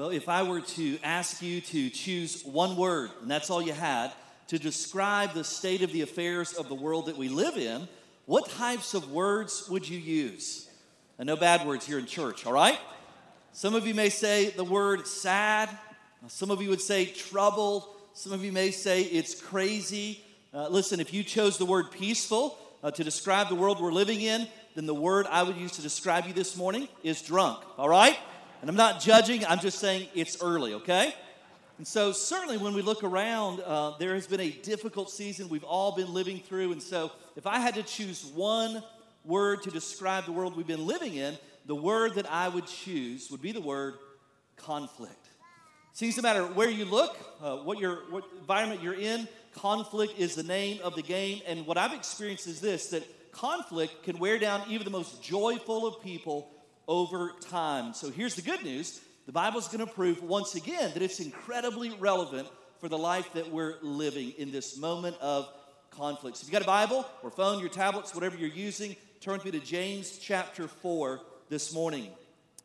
Well, if I were to ask you to choose one word, and that's all you had, to describe the state of the affairs of the world that we live in, what types of words would you use? And no bad words here in church, all right? Some of you may say the word sad. Some of you would say troubled. Some of you may say it's crazy. Uh, listen, if you chose the word peaceful uh, to describe the world we're living in, then the word I would use to describe you this morning is drunk, all right? And I'm not judging, I'm just saying it's early, okay? And so, certainly, when we look around, uh, there has been a difficult season we've all been living through. And so, if I had to choose one word to describe the world we've been living in, the word that I would choose would be the word conflict. Seems to matter where you look, uh, what, your, what environment you're in, conflict is the name of the game. And what I've experienced is this that conflict can wear down even the most joyful of people over time. So here's the good news the Bible's going to prove once again that it's incredibly relevant for the life that we're living in this moment of conflict. So if you've got a Bible or phone, your tablets, whatever you're using, turn with me to James chapter 4 this morning.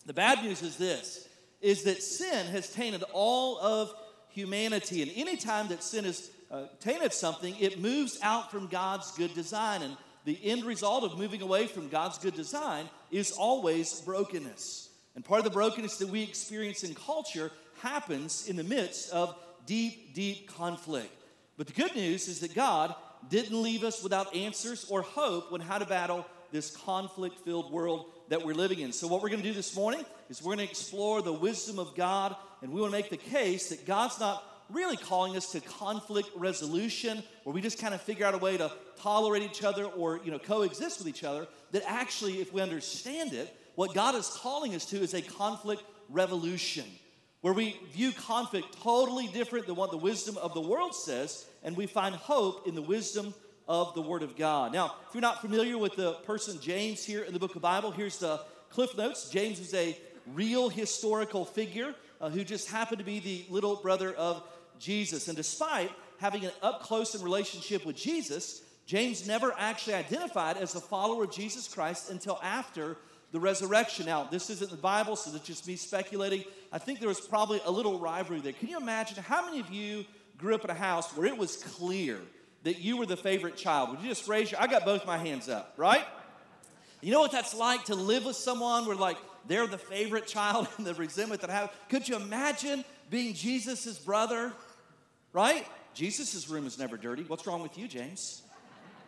The bad news is this is that sin has tainted all of humanity. And anytime that sin has uh, tainted something, it moves out from God's good design. And the end result of moving away from God's good design is always brokenness. And part of the brokenness that we experience in culture happens in the midst of deep, deep conflict. But the good news is that God didn't leave us without answers or hope on how to battle this conflict filled world that we're living in. So, what we're going to do this morning is we're going to explore the wisdom of God, and we want to make the case that God's not really calling us to conflict resolution where we just kind of figure out a way to tolerate each other or you know coexist with each other that actually if we understand it what god is calling us to is a conflict revolution where we view conflict totally different than what the wisdom of the world says and we find hope in the wisdom of the word of god. Now if you're not familiar with the person james here in the book of bible here's the cliff notes. James was a real historical figure uh, who just happened to be the little brother of Jesus. And despite having an up close and relationship with Jesus, James never actually identified as a follower of Jesus Christ until after the resurrection. Now, this isn't the Bible, so it's just me speculating. I think there was probably a little rivalry there. Can you imagine how many of you grew up in a house where it was clear that you were the favorite child? Would you just raise your I got both my hands up, right? You know what that's like to live with someone where like they're the favorite child and the resentment that I have? Could you imagine being Jesus' brother? Right? Jesus' room is never dirty. What's wrong with you, James?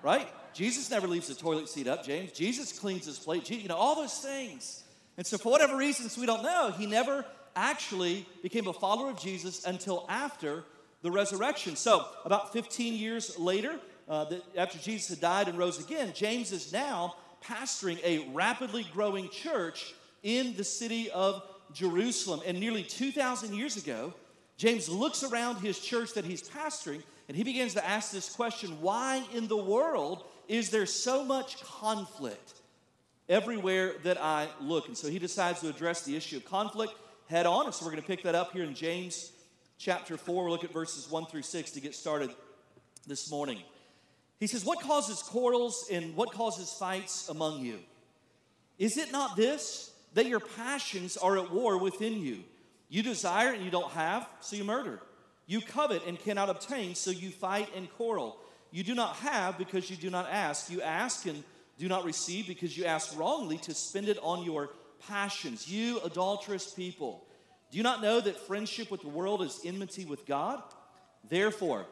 Right? Jesus never leaves the toilet seat up, James. Jesus cleans his plate. You know, all those things. And so, for whatever reasons we don't know, he never actually became a follower of Jesus until after the resurrection. So, about 15 years later, uh, that after Jesus had died and rose again, James is now pastoring a rapidly growing church in the city of Jerusalem. And nearly 2,000 years ago, James looks around his church that he's pastoring and he begins to ask this question why in the world is there so much conflict everywhere that I look? And so he decides to address the issue of conflict head on. And so we're going to pick that up here in James chapter 4. We'll look at verses 1 through 6 to get started this morning. He says, What causes quarrels and what causes fights among you? Is it not this, that your passions are at war within you? You desire and you don't have, so you murder. You covet and cannot obtain, so you fight and quarrel. You do not have because you do not ask. You ask and do not receive because you ask wrongly to spend it on your passions. You adulterous people, do you not know that friendship with the world is enmity with God? Therefore,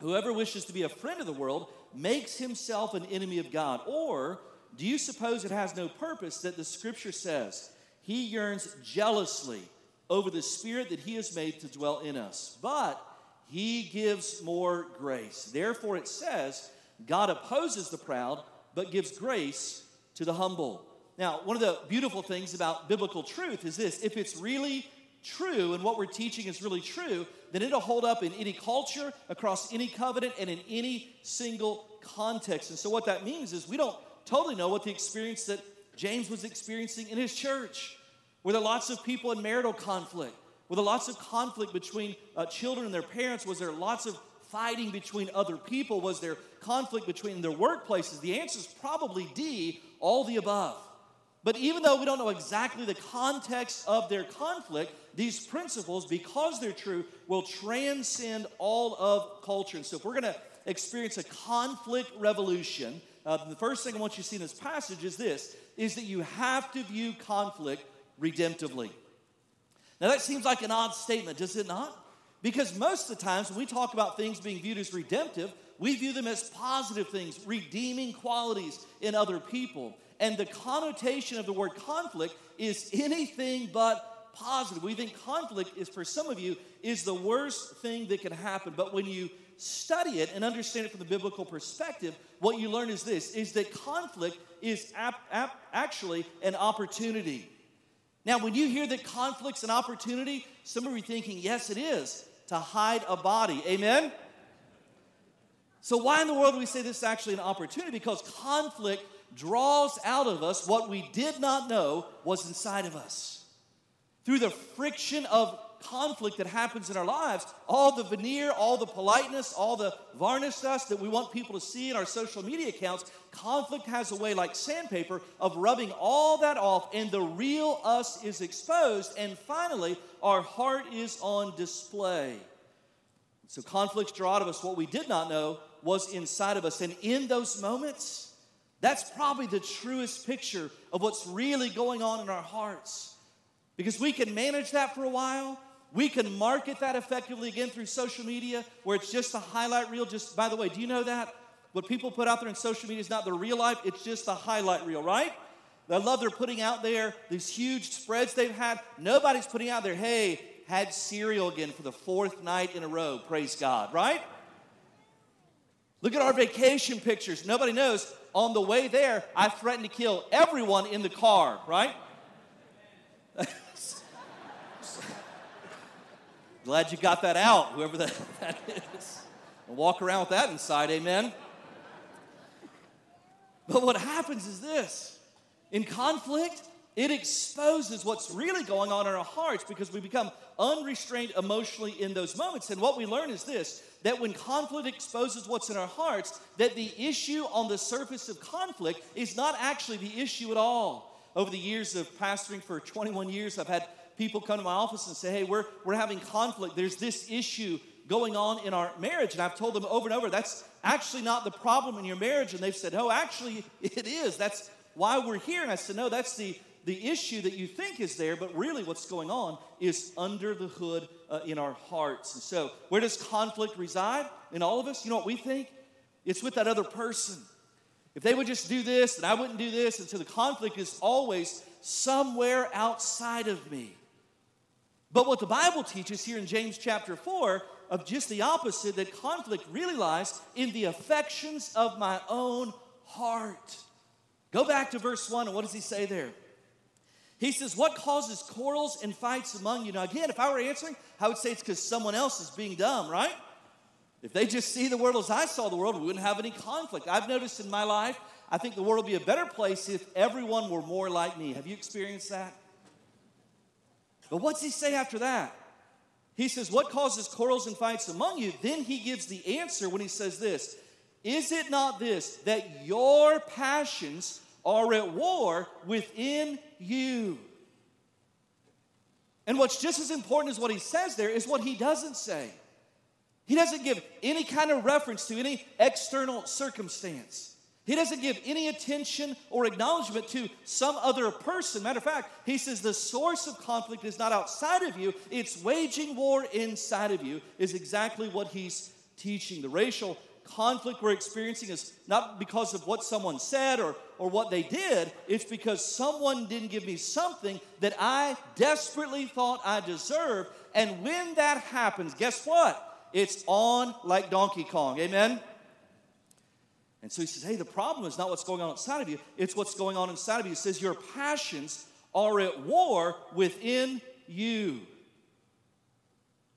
whoever wishes to be a friend of the world makes himself an enemy of God. Or do you suppose it has no purpose that the scripture says, He yearns jealously? Over the Spirit that He has made to dwell in us. But He gives more grace. Therefore, it says, God opposes the proud, but gives grace to the humble. Now, one of the beautiful things about biblical truth is this if it's really true and what we're teaching is really true, then it'll hold up in any culture, across any covenant, and in any single context. And so, what that means is we don't totally know what the experience that James was experiencing in his church. Were there lots of people in marital conflict? Were there lots of conflict between uh, children and their parents? Was there lots of fighting between other people? Was there conflict between their workplaces? The answer is probably D, all the above. But even though we don't know exactly the context of their conflict, these principles, because they're true, will transcend all of culture. And so, if we're going to experience a conflict revolution, uh, the first thing I want you to see in this passage is this: is that you have to view conflict redemptively. Now, that seems like an odd statement, does it not? Because most of the times when we talk about things being viewed as redemptive, we view them as positive things, redeeming qualities in other people. And the connotation of the word conflict is anything but positive. We think conflict is, for some of you, is the worst thing that can happen. But when you study it and understand it from the biblical perspective, what you learn is this, is that conflict is ap- ap- actually an opportunity. Now, when you hear that conflict's an opportunity, some of you are thinking, yes, it is, to hide a body. Amen? So, why in the world do we say this is actually an opportunity? Because conflict draws out of us what we did not know was inside of us. Through the friction of conflict that happens in our lives, all the veneer, all the politeness, all the varnished us that we want people to see in our social media accounts, conflict has a way, like sandpaper, of rubbing all that off, and the real us is exposed. And finally, our heart is on display. So conflicts draw out of us what we did not know was inside of us. And in those moments, that's probably the truest picture of what's really going on in our hearts. Because we can manage that for a while. We can market that effectively again through social media where it's just a highlight reel. Just by the way, do you know that? What people put out there in social media is not the real life, it's just a highlight reel, right? I love they're putting out there these huge spreads they've had. Nobody's putting out there, hey, had cereal again for the fourth night in a row. Praise God, right? Look at our vacation pictures. Nobody knows. On the way there, I threatened to kill everyone in the car, right? Glad you got that out, whoever that, that is. And walk around with that inside, amen? But what happens is this in conflict, it exposes what's really going on in our hearts because we become unrestrained emotionally in those moments. And what we learn is this that when conflict exposes what's in our hearts, that the issue on the surface of conflict is not actually the issue at all. Over the years of pastoring for 21 years, I've had people come to my office and say, Hey, we're, we're having conflict. There's this issue going on in our marriage. And I've told them over and over, that's actually not the problem in your marriage. And they've said, Oh, actually, it is. That's why we're here. And I said, No, that's the the issue that you think is there, but really what's going on is under the hood uh, in our hearts. And so, where does conflict reside in all of us? You know what we think? It's with that other person. If they would just do this, then I wouldn't do this. And so the conflict is always somewhere outside of me. But what the Bible teaches here in James chapter 4 of just the opposite, that conflict really lies in the affections of my own heart. Go back to verse 1, and what does he say there? He says, What causes quarrels and fights among you? Now, again, if I were answering, I would say it's because someone else is being dumb, right? If they just see the world as I saw the world, we wouldn't have any conflict. I've noticed in my life, I think the world would be a better place if everyone were more like me. Have you experienced that? But what's he say after that? He says, What causes quarrels and fights among you? Then he gives the answer when he says this Is it not this, that your passions are at war within you. And what's just as important as what he says there is what he doesn't say. He doesn't give any kind of reference to any external circumstance. He doesn't give any attention or acknowledgement to some other person. Matter of fact, he says the source of conflict is not outside of you, it's waging war inside of you, is exactly what he's teaching. The racial conflict we're experiencing is not because of what someone said or, or what they did, it's because someone didn't give me something that I desperately thought I deserved. And when that happens, guess what? It's on like Donkey Kong. Amen? And so he says, hey, the problem is not what's going on outside of you, it's what's going on inside of you. He says, your passions are at war within you.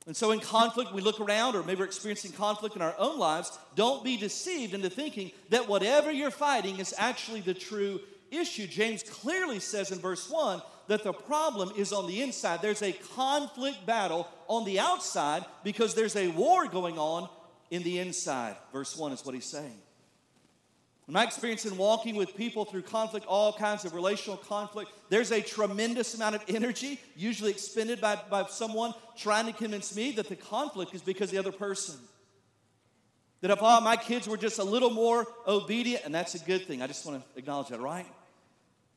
And so, in conflict, we look around, or maybe we're experiencing conflict in our own lives. Don't be deceived into thinking that whatever you're fighting is actually the true issue. James clearly says in verse 1 that the problem is on the inside. There's a conflict battle on the outside because there's a war going on in the inside. Verse 1 is what he's saying. My experience in walking with people through conflict, all kinds of relational conflict, there's a tremendous amount of energy, usually expended by, by someone trying to convince me that the conflict is because the other person. That if oh, my kids were just a little more obedient, and that's a good thing, I just want to acknowledge that, right?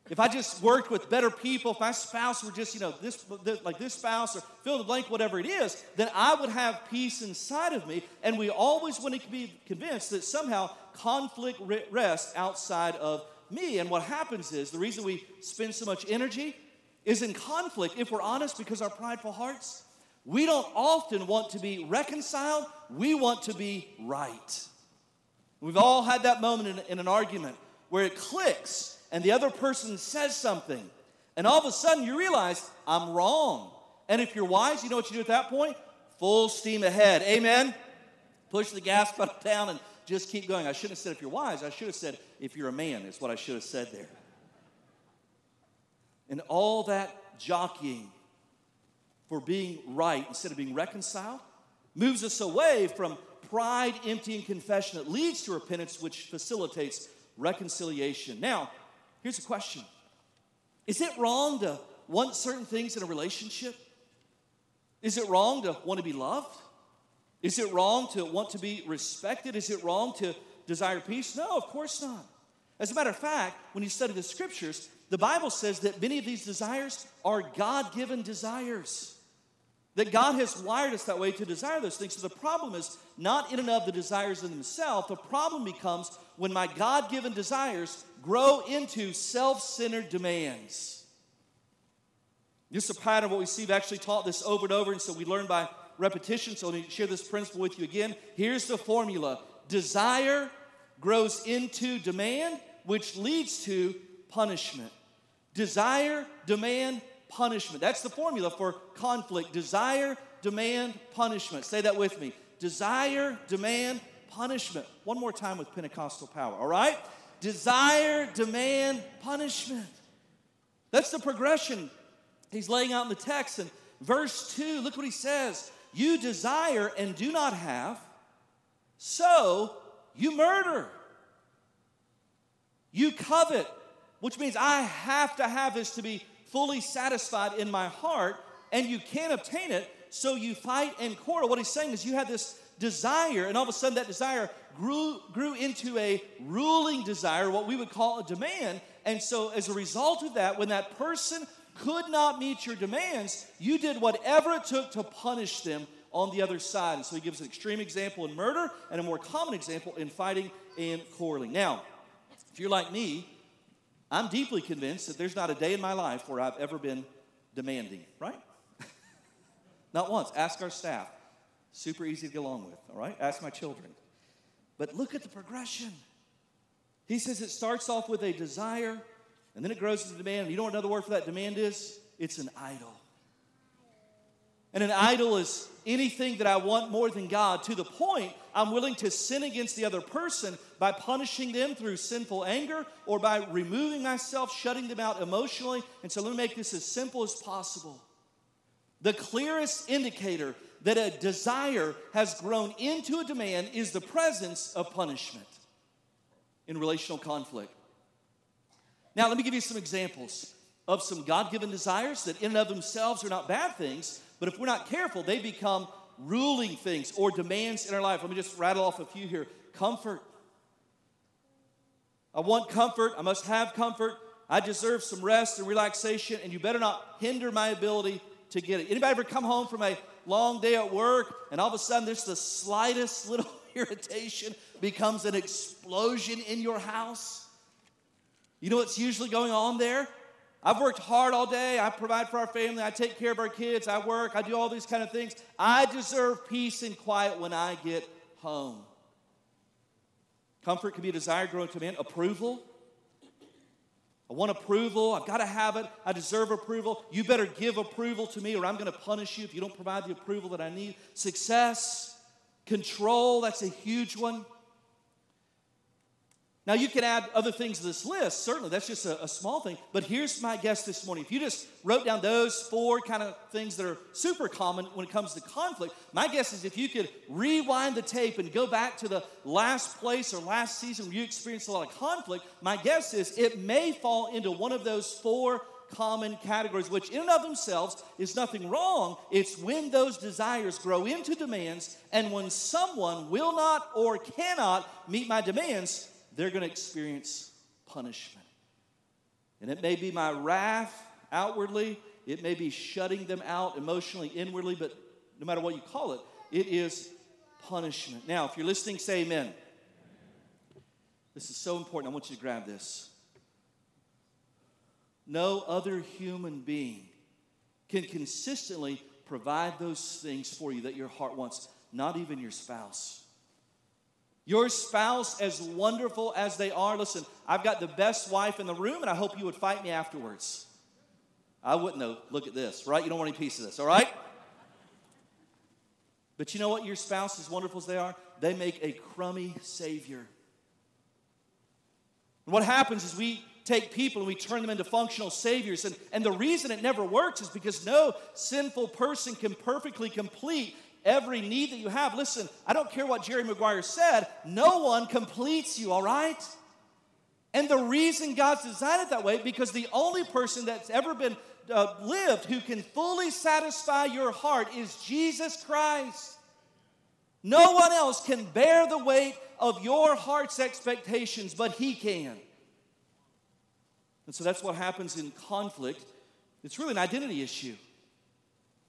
If I just worked with better people, if my spouse were just, you know, this, this, like this spouse or fill the blank, whatever it is, then I would have peace inside of me. And we always want to be convinced that somehow conflict rests outside of me. And what happens is the reason we spend so much energy is in conflict, if we're honest, because our prideful hearts, we don't often want to be reconciled, we want to be right. We've all had that moment in, in an argument where it clicks and the other person says something, and all of a sudden you realize, I'm wrong. And if you're wise, you know what you do at that point? Full steam ahead. Amen? Push the gas pedal down and just keep going. I shouldn't have said if you're wise. I should have said if you're a man, is what I should have said there. And all that jockeying for being right instead of being reconciled moves us away from pride, emptying confession that leads to repentance, which facilitates reconciliation. Now, Here's a question Is it wrong to want certain things in a relationship? Is it wrong to want to be loved? Is it wrong to want to be respected? Is it wrong to desire peace? No, of course not. As a matter of fact, when you study the scriptures, the Bible says that many of these desires are God given desires. That God has wired us that way to desire those things. So the problem is not in and of the desires in themselves. The problem becomes when my God given desires grow into self centered demands. This is a pattern of what we see. We've actually taught this over and over, and so we learn by repetition. So let me share this principle with you again. Here's the formula desire grows into demand, which leads to punishment. Desire, demand, punishment. That's the formula for conflict desire, demand, punishment. Say that with me. Desire, demand, punishment. One more time with Pentecostal power, all right? Desire, demand, punishment. That's the progression he's laying out in the text. And verse 2, look what he says You desire and do not have, so you murder. You covet, which means I have to have this to be fully satisfied in my heart, and you can't obtain it, so you fight and quarrel. What he's saying is you have this desire, and all of a sudden that desire grew, grew into a ruling desire, what we would call a demand. And so, as a result of that, when that person could not meet your demands, you did whatever it took to punish them on the other side. And so, he gives an extreme example in murder and a more common example in fighting and quarreling. Now, if you're like me, I'm deeply convinced that there's not a day in my life where I've ever been demanding, right? not once. Ask our staff. Super easy to get along with, all right? Ask my children. But look at the progression. He says it starts off with a desire, and then it grows to demand. You know what another word for that demand is? It's an idol. And an idol is anything that I want more than God to the point I'm willing to sin against the other person by punishing them through sinful anger or by removing myself, shutting them out emotionally. And so let me make this as simple as possible. The clearest indicator that a desire has grown into a demand is the presence of punishment in relational conflict. Now, let me give you some examples of some God given desires that, in and of themselves, are not bad things, but if we're not careful, they become ruling things or demands in our life. Let me just rattle off a few here. Comfort. I want comfort. I must have comfort. I deserve some rest and relaxation, and you better not hinder my ability to get it. Anybody ever come home from a long day at work and all of a sudden there's the slightest little irritation becomes an explosion in your house? You know what's usually going on there? I've worked hard all day. I provide for our family. I take care of our kids. I work. I do all these kind of things. I deserve peace and quiet when I get home. Comfort can be a desire growing command. Approval I want approval. I've got to have it. I deserve approval. You better give approval to me or I'm going to punish you if you don't provide the approval that I need. Success, control, that's a huge one. Now, you can add other things to this list, certainly. That's just a, a, small thing. But here's my guess this morning. If you just wrote down those four kind of things that are super common when it comes to conflict, my guess is if you could rewind the tape and go back to the last place or last season where you experienced a lot of conflict, my guess is it may fall into one of those four common categories, which in and of themselves is nothing wrong. It's when those desires grow into demands, and when someone will not or cannot meet my demands, they're going to experience punishment. And it may be my wrath outwardly, it may be shutting them out emotionally, inwardly, but no matter what you call it, it is punishment. Now, if you're listening, say amen. This is so important. I want you to grab this. No other human being can consistently provide those things for you that your heart wants, not even your spouse. Your spouse, as wonderful as they are, listen, I've got the best wife in the room, and I hope you would fight me afterwards. I wouldn't though. Look at this, right? You don't want any piece of this, all right? But you know what? Your spouse, as wonderful as they are, they make a crummy savior. And what happens is we take people and we turn them into functional saviors. And, and the reason it never works is because no sinful person can perfectly complete every need that you have. Listen, I don't care what Jerry Maguire said, no one completes you, all right? And the reason God's designed it that way, because the only person that's ever been uh, lived who can fully satisfy your heart is Jesus Christ. No one else can bear the weight of your heart's expectations, but He can. And so that's what happens in conflict. It's really an identity issue.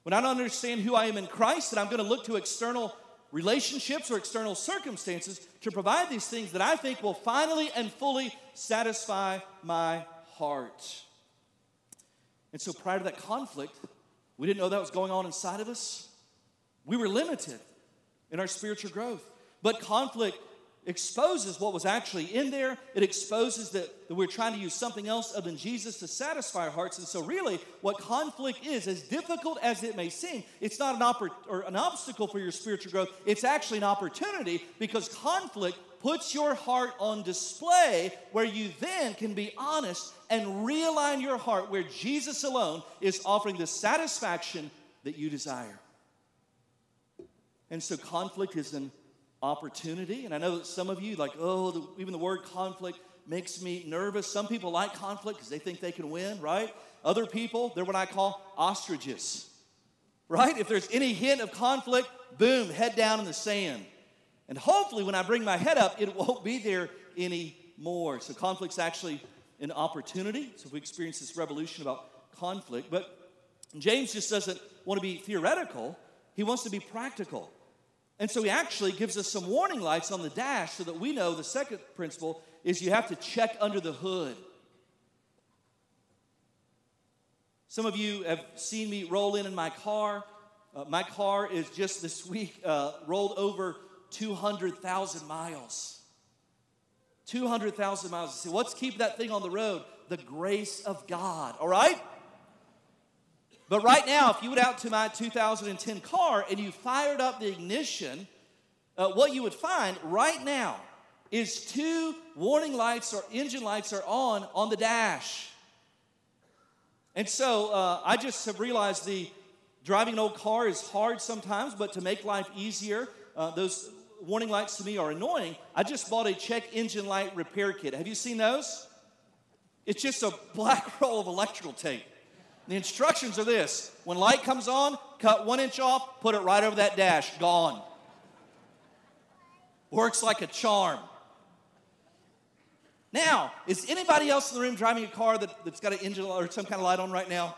When I don't understand who I am in Christ, then I'm going to look to external relationships or external circumstances to provide these things that I think will finally and fully satisfy my heart. And so prior to that conflict, we didn't know that was going on inside of us. We were limited in our spiritual growth. But conflict exposes what was actually in there. It exposes that, that we're trying to use something else other than Jesus to satisfy our hearts. And so, really, what conflict is, as difficult as it may seem, it's not an, oppor- or an obstacle for your spiritual growth. It's actually an opportunity because conflict puts your heart on display where you then can be honest and realign your heart where Jesus alone is offering the satisfaction that you desire. And so, conflict is an opportunity. And I know that some of you, like, oh, the, even the word conflict makes me nervous. Some people like conflict because they think they can win, right? Other people, they're what I call ostriches, right? If there's any hint of conflict, boom, head down in the sand. And hopefully, when I bring my head up, it won't be there anymore. So, conflict's actually an opportunity. So, we experience this revolution about conflict, but James just doesn't want to be theoretical, he wants to be practical. And so he actually gives us some warning lights on the dash so that we know the second principle is you have to check under the hood. Some of you have seen me roll in in my car. Uh, my car is just this week uh, rolled over 200,000 miles. 200,000 miles. You say, what's keeping that thing on the road? The grace of God, all right? But right now, if you went out to my 2010 car and you fired up the ignition, uh, what you would find right now is two warning lights or engine lights are on on the dash. And so uh, I just have realized the driving an old car is hard sometimes, but to make life easier, uh, those warning lights to me are annoying. I just bought a check engine light repair kit. Have you seen those? It's just a black roll of electrical tape. The instructions are this when light comes on, cut one inch off, put it right over that dash, gone. Works like a charm. Now, is anybody else in the room driving a car that, that's got an engine or some kind of light on right now?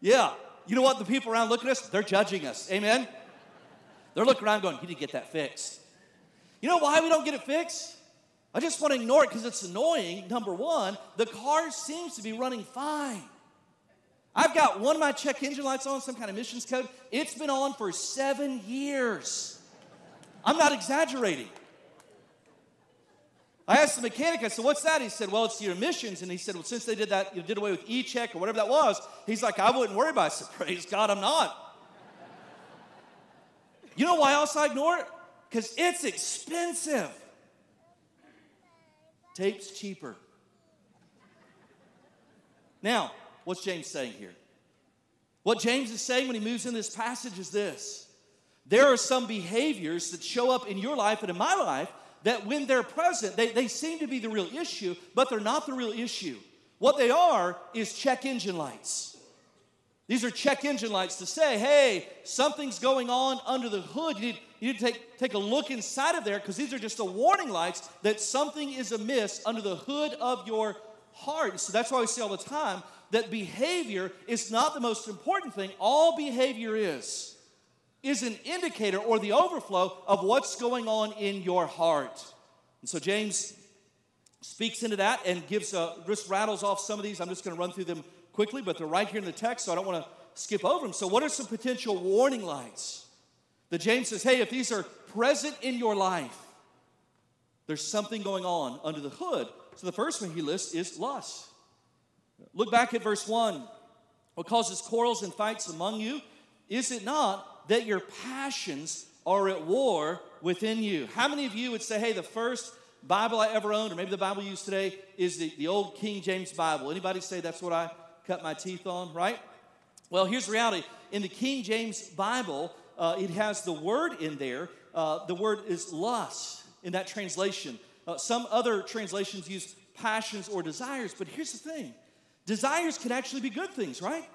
Yeah. You know what? The people around looking at us, they're judging us. Amen? They're looking around going, need to get that fixed. You know why we don't get it fixed? I just want to ignore it because it's annoying. Number one, the car seems to be running fine. I've got one of my check engine lights on, some kind of emissions code. It's been on for seven years. I'm not exaggerating. I asked the mechanic, I said, What's that? He said, Well, it's your emissions. And he said, Well, since they did that, you did away with e check or whatever that was, he's like, I wouldn't worry about it. I said, Praise God, I'm not. You know why else I ignore it? Because it's expensive. Tape's cheaper. Now, what's James saying here? What James is saying when he moves in this passage is this there are some behaviors that show up in your life and in my life that when they're present, they, they seem to be the real issue, but they're not the real issue. What they are is check engine lights. These are check engine lights to say, hey, something's going on under the hood. You need, you need to take, take a look inside of there because these are just the warning lights that something is amiss under the hood of your heart. So that's why we say all the time that behavior is not the most important thing. All behavior is is an indicator or the overflow of what's going on in your heart. And so James speaks into that and gives uh, just rattles off some of these. I'm just going to run through them quickly, but they're right here in the text, so I don't want to skip over them. So, what are some potential warning lights that James says, hey, if these are present in your life, there's something going on under the hood. So, the first one he lists is lust. Look back at verse 1. What causes quarrels and fights among you? Is it not that your passions are at war within you? How many of you would say, hey, the first Bible I ever owned, or maybe the Bible used today, is the, the old King James Bible? Anybody say that's what I cut my teeth on, right? Well, here's the reality. In the King James Bible, uh, it has the word in there. Uh, the word is lust in that translation. Uh, some other translations use passions or desires, but here's the thing desires can actually be good things, right?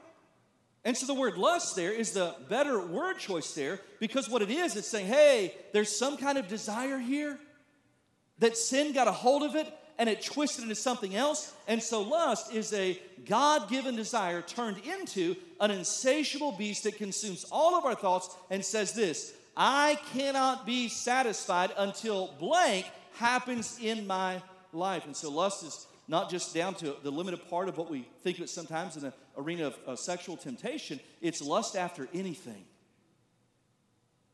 And so the word lust there is the better word choice there because what it is, it's saying, hey, there's some kind of desire here that sin got a hold of it and it twisted into something else. And so lust is a God given desire turned into an insatiable beast that consumes all of our thoughts and says this I cannot be satisfied until blank happens in my life. And so lust is not just down to the limited part of what we think of it sometimes in the arena of, sexual temptation, it's lust after anything.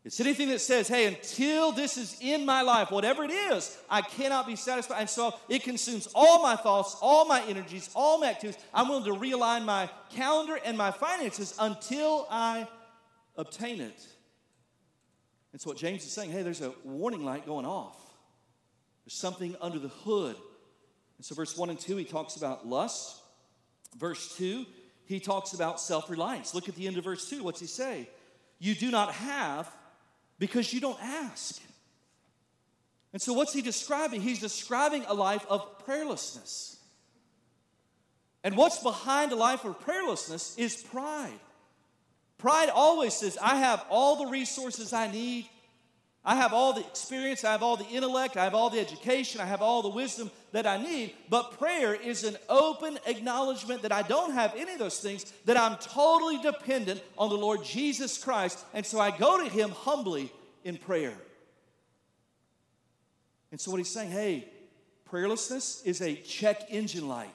It's anything that says, hey, until this is in my life, whatever it is, I cannot be satisfied. And so it consumes all my thoughts, all my energies, all my activities. I'm willing to realign my calendar and my finances until I obtain it. And so what James is saying, hey, there's a warning light going off. Something under the hood and so, verse 1 and 2, he talks about lust. Verse 2, he talks about self reliance. Look at the end of verse 2. What's he say? You do not have because you don't ask. And so, what's he describing? He's describing a life of prayerlessness. And what's behind a life of prayerlessness is pride. Pride always says, I have all the resources I need. I have all the experience, I have all the intellect, I have all the education, I have all the wisdom that I need. But prayer is an open acknowledgement that I don't have any of those things, that I'm totally dependent on the Lord Jesus Christ. And so I go to Him humbly in prayer. And so what he's saying, hey, prayerlessness is a check engine light.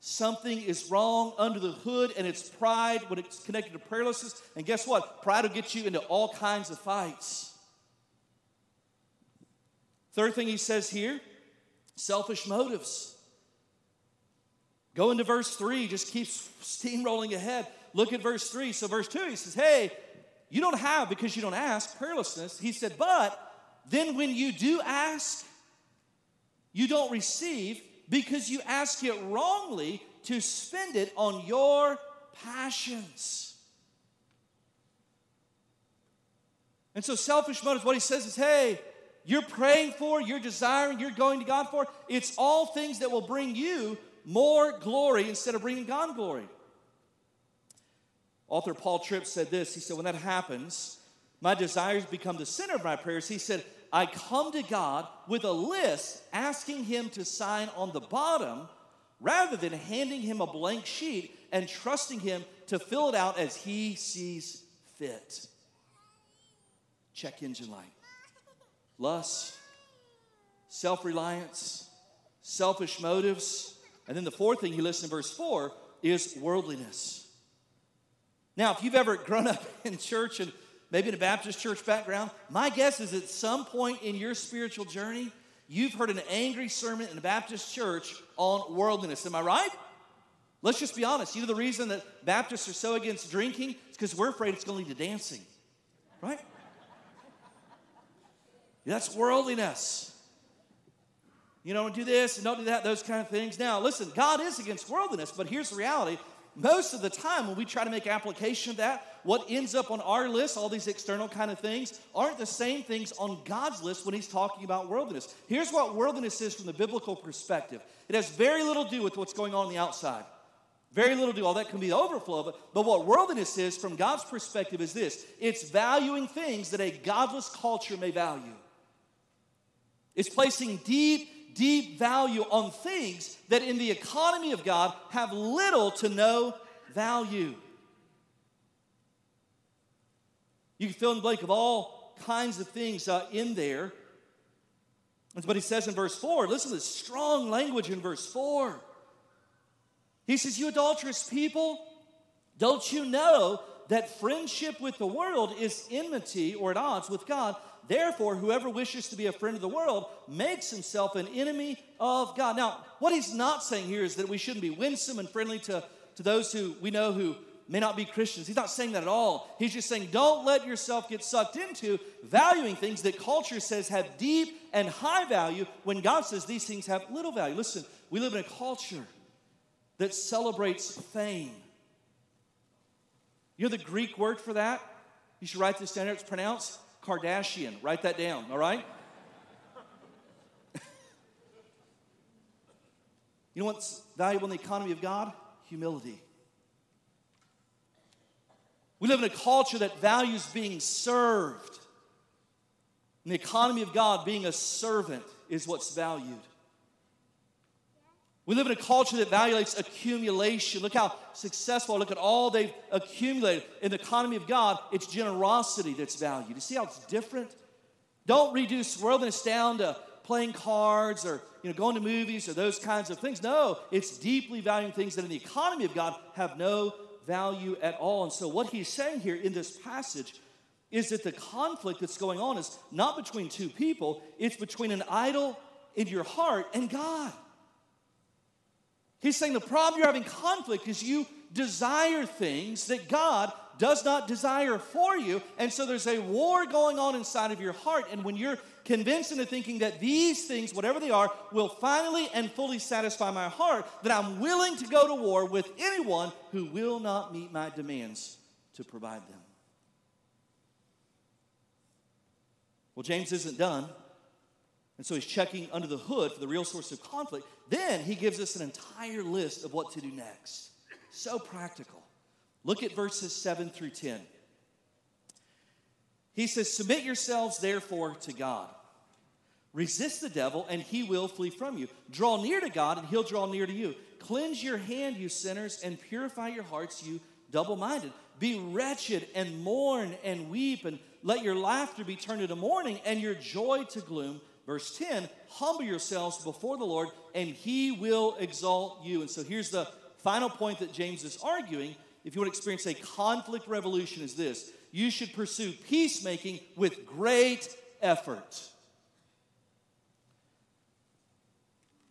Something is wrong under the hood, and it's pride when it's connected to prayerlessness. And guess what? Pride will get you into all kinds of fights. Third thing he says here selfish motives. Go into verse 3, just keeps steamrolling ahead. Look at verse 3. So, verse 2, he says, Hey, you don't have because you don't ask, prayerlessness. He said, But then when you do ask, you don't receive because you ask it wrongly to spend it on your passions. And so, selfish motives, what he says is, Hey, you're praying for, you're desiring, you're going to God for, it's all things that will bring you more glory instead of bringing God glory. Author Paul Tripp said this. He said, When that happens, my desires become the center of my prayers. He said, I come to God with a list asking Him to sign on the bottom rather than handing Him a blank sheet and trusting Him to fill it out as He sees fit. Check engine light lust, self reliance, selfish motives. And then the fourth thing he lists in verse 4 is worldliness. Now, if you've ever grown up in church and maybe in a Baptist church background, my guess is at some point in your spiritual journey, you've heard an angry sermon in a Baptist church on worldliness. Am I right? Let's just be honest. You know the reason that Baptists are so against drinking? It's because we're afraid it's going to lead to dancing, right? That's worldliness. you know, do this and don't do that, those kind of things. Now, listen, God is against worldliness, but here's the reality. Most of the time, when we try to make application of that, what ends up on our list, all these external kind of things, aren't the same things on God's list when He's talking about worldliness. Here's what worldliness is from the biblical perspective it has very little to do with what's going on on the outside. Very little to do. All that can be the overflow of it. But what worldliness is, from God's perspective, is this it's valuing things that a godless culture may value. It's placing deep, deep value on things that in the economy of God have little to no value. You can fill in the blank of all kinds of things uh, in there. That's what he says in verse 4. Listen to the strong language in verse 4. He says, You adulterous people, don't you know that friendship with the world is enmity or at odds with God? Therefore, whoever wishes to be a friend of the world makes himself an enemy of God. Now, what he's not saying here is that we shouldn't be winsome and friendly to, to those who we know who may not be Christians. He's not saying that at all. He's just saying don't let yourself get sucked into valuing things that culture says have deep and high value when God says these things have little value. Listen, we live in a culture that celebrates fame. You know the Greek word for that? You should write this down. It's pronounced Kardashian. Write that down, all right? you know what's valuable in the economy of God? Humility. We live in a culture that values being served. In the economy of God, being a servant is what's valued. We live in a culture that values accumulation. Look how successful, look at all they've accumulated. In the economy of God, it's generosity that's valued. You see how it's different? Don't reduce worldliness down to playing cards or you know, going to movies or those kinds of things. No, it's deeply valuing things that in the economy of God have no value at all. And so, what he's saying here in this passage is that the conflict that's going on is not between two people, it's between an idol in your heart and God. He's saying the problem you're having conflict is you desire things that God does not desire for you. And so there's a war going on inside of your heart. And when you're convinced into thinking that these things, whatever they are, will finally and fully satisfy my heart, that I'm willing to go to war with anyone who will not meet my demands to provide them. Well, James isn't done. And so he's checking under the hood for the real source of conflict. Then he gives us an entire list of what to do next. So practical. Look at verses 7 through 10. He says, Submit yourselves therefore to God. Resist the devil, and he will flee from you. Draw near to God, and he'll draw near to you. Cleanse your hand, you sinners, and purify your hearts, you double minded. Be wretched and mourn and weep, and let your laughter be turned into mourning and your joy to gloom. Verse 10 Humble yourselves before the Lord, and he will exalt you. And so here's the final point that James is arguing. If you want to experience a conflict revolution, is this you should pursue peacemaking with great effort.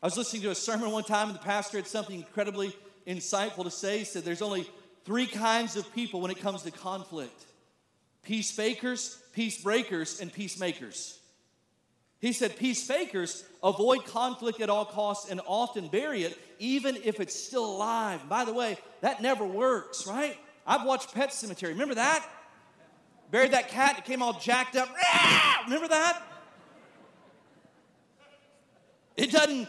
I was listening to a sermon one time, and the pastor had something incredibly insightful to say. He said, There's only three kinds of people when it comes to conflict peace fakers, peace breakers, and peacemakers. He said, Peace fakers avoid conflict at all costs and often bury it, even if it's still alive. By the way, that never works, right? I've watched Pet Sematary. Remember that? Buried that cat, it came all jacked up. Remember that? It doesn't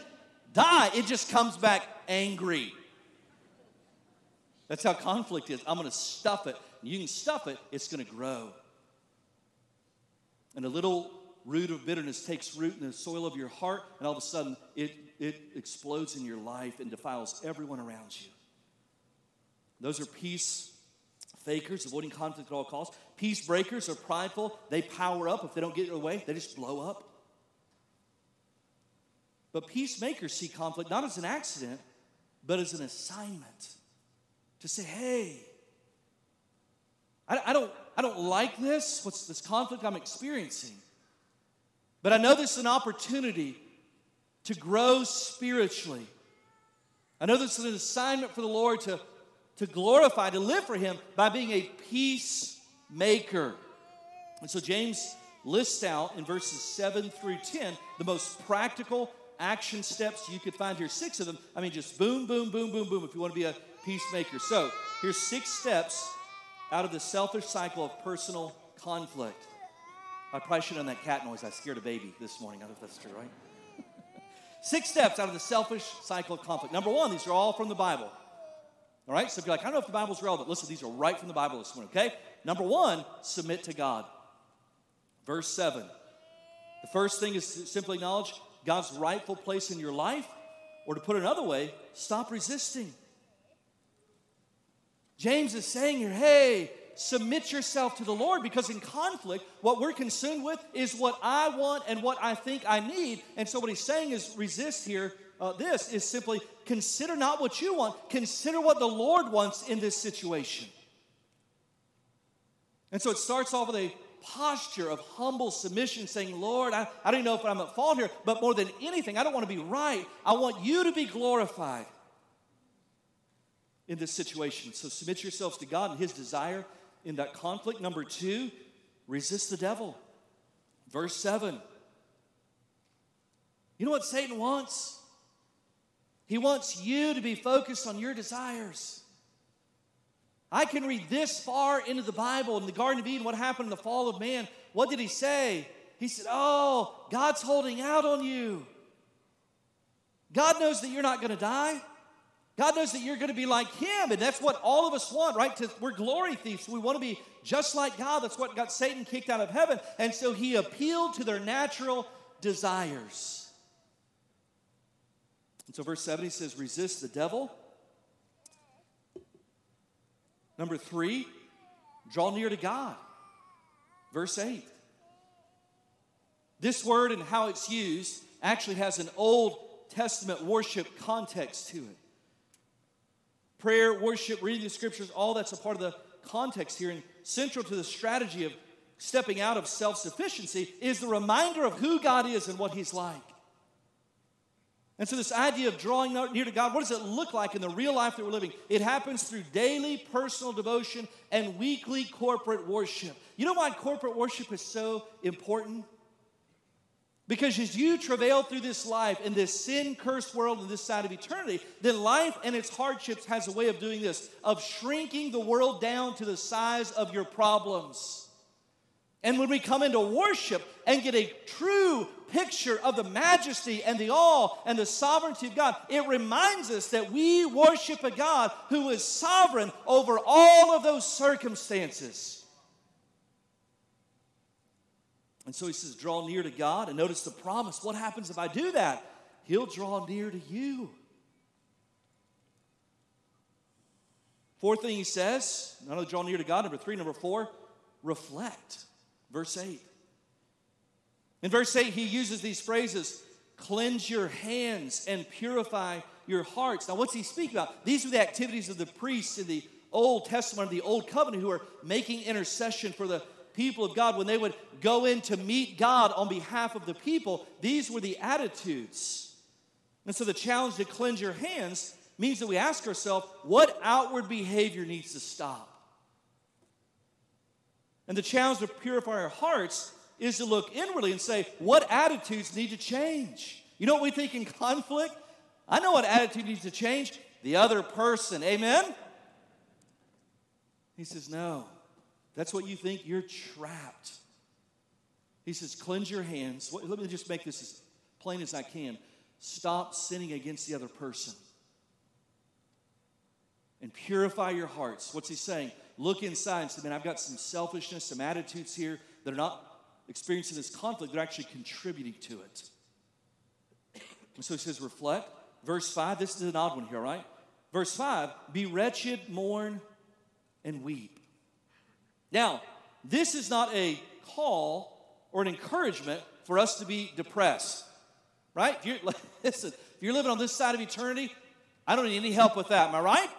die, it just comes back angry. That's how conflict is. I'm going to stuff it. You can stuff it, it's going to grow. And a little root of bitterness takes root in the soil of your heart, and all of a sudden it, it explodes in your life and defiles everyone around you. Those are peace fakers, avoiding conflict at all costs. Peace breakers are prideful. They power up. If they don't get their way, they just blow up. But peacemakers see conflict not as an accident, but as an assignment to say, hey, I, I, don't, I don't like this. What's this conflict I'm experiencing? But I know this is an opportunity to grow spiritually. I know this is an assignment for the Lord to, to glorify, to live for Him by being a peacemaker. And so James lists out in verses 7 through 10 the most practical, action steps you could find here. Six of them. I mean, just boom, boom, boom, boom, boom if you want to be a peacemaker. So here's six steps out of the selfish cycle of personal conflict. I probably should have done that cat noise. I scared a baby this morning. I don't know if that's true, right? Six steps out of the selfish cycle of conflict. Number one, these are all from the Bible. All right? So if you're like, I don't know if the Bible's relevant, listen, these are right from the Bible this morning, okay? Number one, submit to God. Verse 7. The first thing is to simply acknowledge God's rightful place in your life, or to put it another way, stop resisting. James is saying here, hey, submit yourself to the Lord because in conflict, what we're consumed with is what I want and what I think I need. And so, what he's saying is resist here. Uh, this is simply consider not what you want, consider what the Lord wants in this situation. And so, it starts off with a posture of humble submission, saying, Lord, I, I don't know if I'm at fault here, but more than anything, I don't want to be right. I want you to be glorified in this situation. So submit yourselves to God and His desire in that conflict. Number two, resist the devil. Verse 7. You know what Satan wants? He wants you to be focused on your desires. I can read this far into the Bible in the Garden of Eden, what happened in the fall of man. What did he say? He said, Oh, God's holding out on you. God knows that you're not going to die. God knows that you're going to be like Him, and that's what all of us want, right? We're glory thieves. We want to be just like God. That's what got Satan kicked out of heaven. And so He appealed to their natural desires. And so, verse 7, he says, resist the devil. Number three, draw near to God. Verse 8. This word and how it's used actually has an Old Testament worship context to it prayer, worship, reading the scriptures, all that's a part of the context here. And central to the strategy of stepping out of self sufficiency is the reminder of who God is and what He's like. And so, this idea of drawing near to God, what does it look like in the real life that we're living? It happens through daily personal devotion and weekly corporate worship. You know why corporate worship is so important? Because as you travail through this life in this sin cursed world in this side of eternity, then life and its hardships has a way of doing this, of shrinking the world down to the size of your problems. And when we come into worship and get a true picture of the majesty and the awe and the sovereignty of God, it reminds us that we worship a God who is sovereign over all of those circumstances. And so he says, draw near to God. And notice the promise. What happens if I do that? He'll draw near to you. Fourth thing he says, not only draw near to God, number three, number four, reflect. Verse 8. In verse 8, he uses these phrases cleanse your hands and purify your hearts. Now, what's he speaking about? These are the activities of the priests in the Old Testament, the Old Covenant, who are making intercession for the people of God, when they would go in to meet God on behalf of the people, these were the attitudes. And so the challenge to cleanse your hands means that we ask ourselves, what outward behavior needs to stop? And the challenge to purify our hearts is to look inwardly and say, what attitudes need to change? You know what we think in conflict? I know what attitude needs to change. The other person. Amen? He says, no. That's what you think, you're trapped. He says, cleanse your hands. Let me just make this as plain as I can. Stop sinning against the other person. And purify your hearts. What's he saying? Look inside and say, man, I've got some selfishness, some attitudes here that are not experiencing this conflict, they're actually contributing to it. And so he says, reflect. Verse 5, this is an odd one here, right? Verse 5, be wretched, mourn, and weep. Now, this is not a call or an encouragement for us to be depressed, right? If you're, listen, if you're living on this side of eternity, I don't need any help with that, am I right?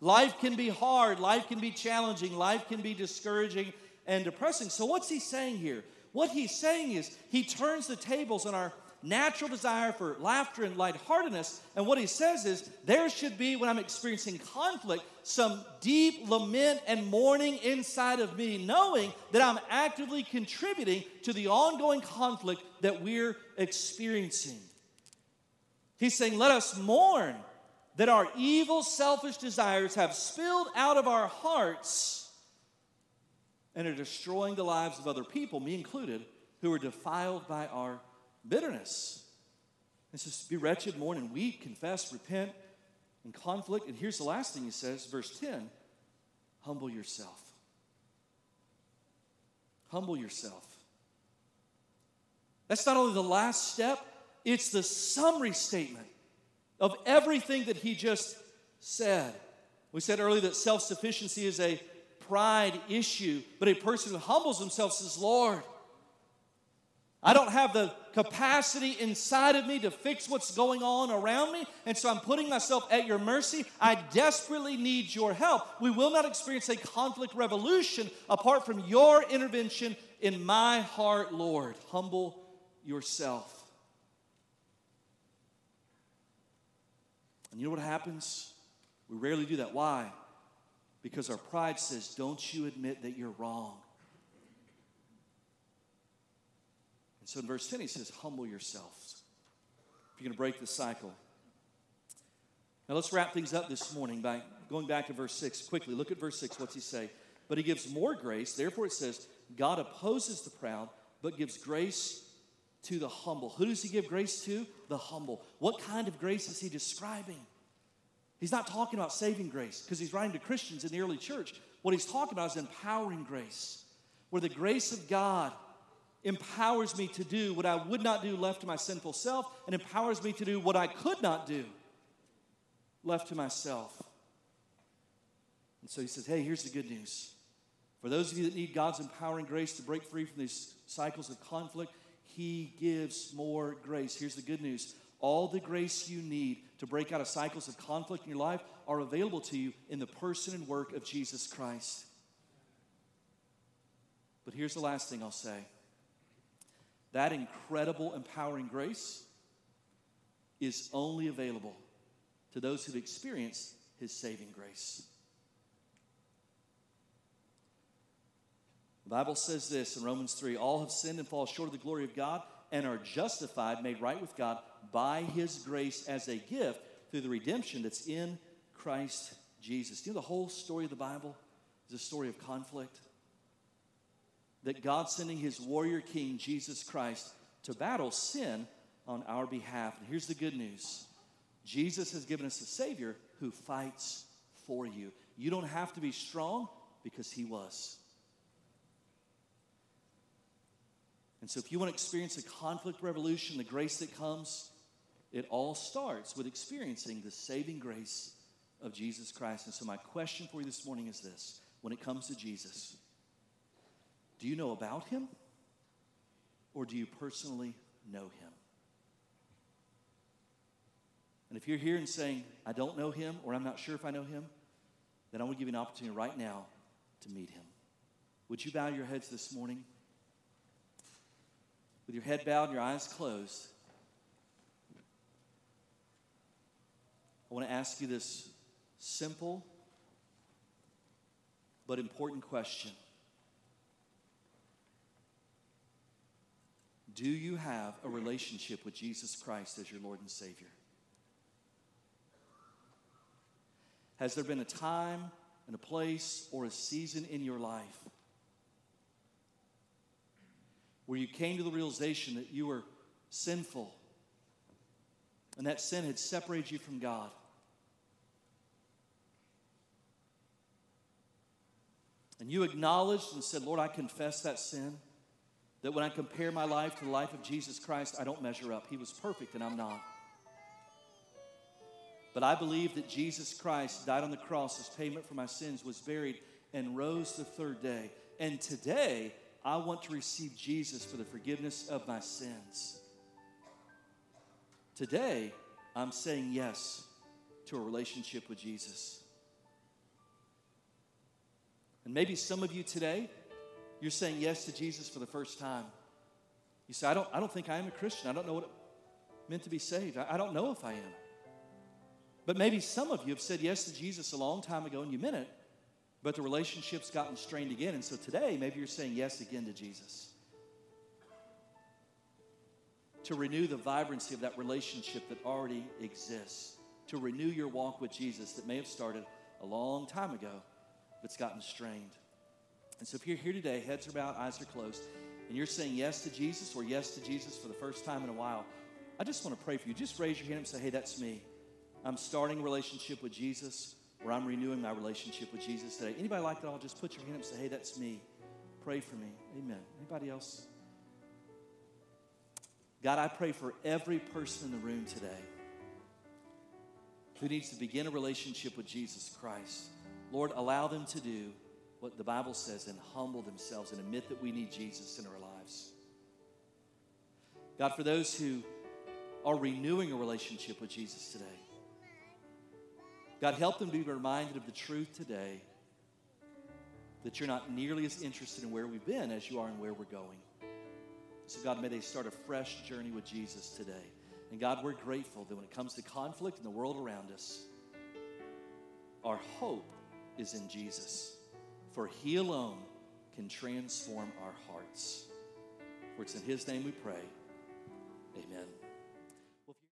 Life can be hard, life can be challenging, life can be discouraging and depressing. So, what's he saying here? What he's saying is he turns the tables on our natural desire for laughter and lightheartedness. And what he says is there should be, when I'm experiencing conflict, some deep lament and mourning inside of me, knowing that I'm actively contributing to the ongoing conflict that we're experiencing. He's saying, let us mourn that our evil, selfish desires have spilled out of our hearts and are destroying the lives of other people, me included, who are defiled by our bitterness. It says, be wretched, mourn, and weep, confess, repent, and conflict. And here's the last thing he says, verse 10 humble yourself. Humble yourself. That's not only the last step, it's the summary statement of everything that he just said. We said earlier that self sufficiency is a pride issue, but a person who humbles himself says, Lord, I don't have the capacity inside of me to fix what's going on around me, and so I'm putting myself at your mercy. I desperately need your help. We will not experience a conflict revolution apart from your intervention in my heart, Lord. Humble yourself. And you know what happens? We rarely do that. Why? Because our pride says, Don't you admit that you're wrong? And so in verse 10, he says, Humble yourselves. If you're going to break the cycle. Now let's wrap things up this morning by going back to verse 6 quickly. Look at verse 6. What's he say? But he gives more grace. Therefore, it says, God opposes the proud, but gives grace to the humble. Who does he give grace to? The humble. What kind of grace is he describing? He's not talking about saving grace because he's writing to Christians in the early church. What he's talking about is empowering grace, where the grace of God empowers me to do what I would not do left to my sinful self and empowers me to do what I could not do left to myself. And so he says, Hey, here's the good news. For those of you that need God's empowering grace to break free from these cycles of conflict, he gives more grace. Here's the good news all the grace you need to break out of cycles of conflict in your life are available to you in the person and work of Jesus Christ. But here's the last thing I'll say that incredible, empowering grace is only available to those who've experienced his saving grace. The Bible says this in Romans 3 All have sinned and fall short of the glory of God and are justified, made right with God by his grace as a gift through the redemption that's in Christ Jesus. Do you know the whole story of the Bible is a story of conflict? That God sending his warrior king, Jesus Christ, to battle sin on our behalf. And here's the good news Jesus has given us a Savior who fights for you. You don't have to be strong because he was. And so, if you want to experience a conflict revolution, the grace that comes, it all starts with experiencing the saving grace of Jesus Christ. And so, my question for you this morning is this when it comes to Jesus, do you know about him or do you personally know him? And if you're here and saying, I don't know him or I'm not sure if I know him, then I want to give you an opportunity right now to meet him. Would you bow your heads this morning? with your head bowed and your eyes closed, I want to ask you this simple but important question Do you have a relationship with Jesus Christ as your Lord and Savior? Has there been a time and a place or a season in your life where you came to the realization that you were sinful and that sin had separated you from God. And you acknowledged and said, Lord, I confess that sin. That when I compare my life to the life of Jesus Christ, I don't measure up. He was perfect and I'm not. But I believe that Jesus Christ died on the cross as payment for my sins, was buried, and rose the third day. And today, I want to receive Jesus for the forgiveness of my sins. Today, I'm saying yes to a relationship with Jesus. And maybe some of you today, you're saying yes to Jesus for the first time. You say, I don't, I don't think I am a Christian. I don't know what it meant to be saved. I, I don't know if I am. But maybe some of you have said yes to Jesus a long time ago and you meant it, but the relationship's gotten strained again. And so today, maybe you're saying yes again to Jesus. to renew the vibrancy of that relationship that already exists, to renew your walk with Jesus that may have started a long time ago, but it's gotten strained. And so if you're here today, heads are bowed, eyes are closed, and you're saying yes to Jesus or yes to Jesus for the first time in a while, I just want to pray for you. Just raise your hand and say, hey, that's me. I'm starting a relationship with Jesus or I'm renewing my relationship with Jesus today. Anybody like that? I'll just put your hand up and say, hey, that's me. Pray for me. Amen. Anybody else? God, I pray for every person in the room today who needs to begin a relationship with Jesus Christ. Lord, allow them to do what the Bible says and humble themselves and admit that we need Jesus in our lives. God, for those who are renewing a relationship with Jesus today, God, help them to be reminded of the truth today that you're not nearly as interested in where we've been as you are in where we're going. So, God, may they start a fresh journey with Jesus today. And God, we're grateful that when it comes to conflict in the world around us, our hope is in Jesus. For He alone can transform our hearts. For it's in His name we pray. Amen.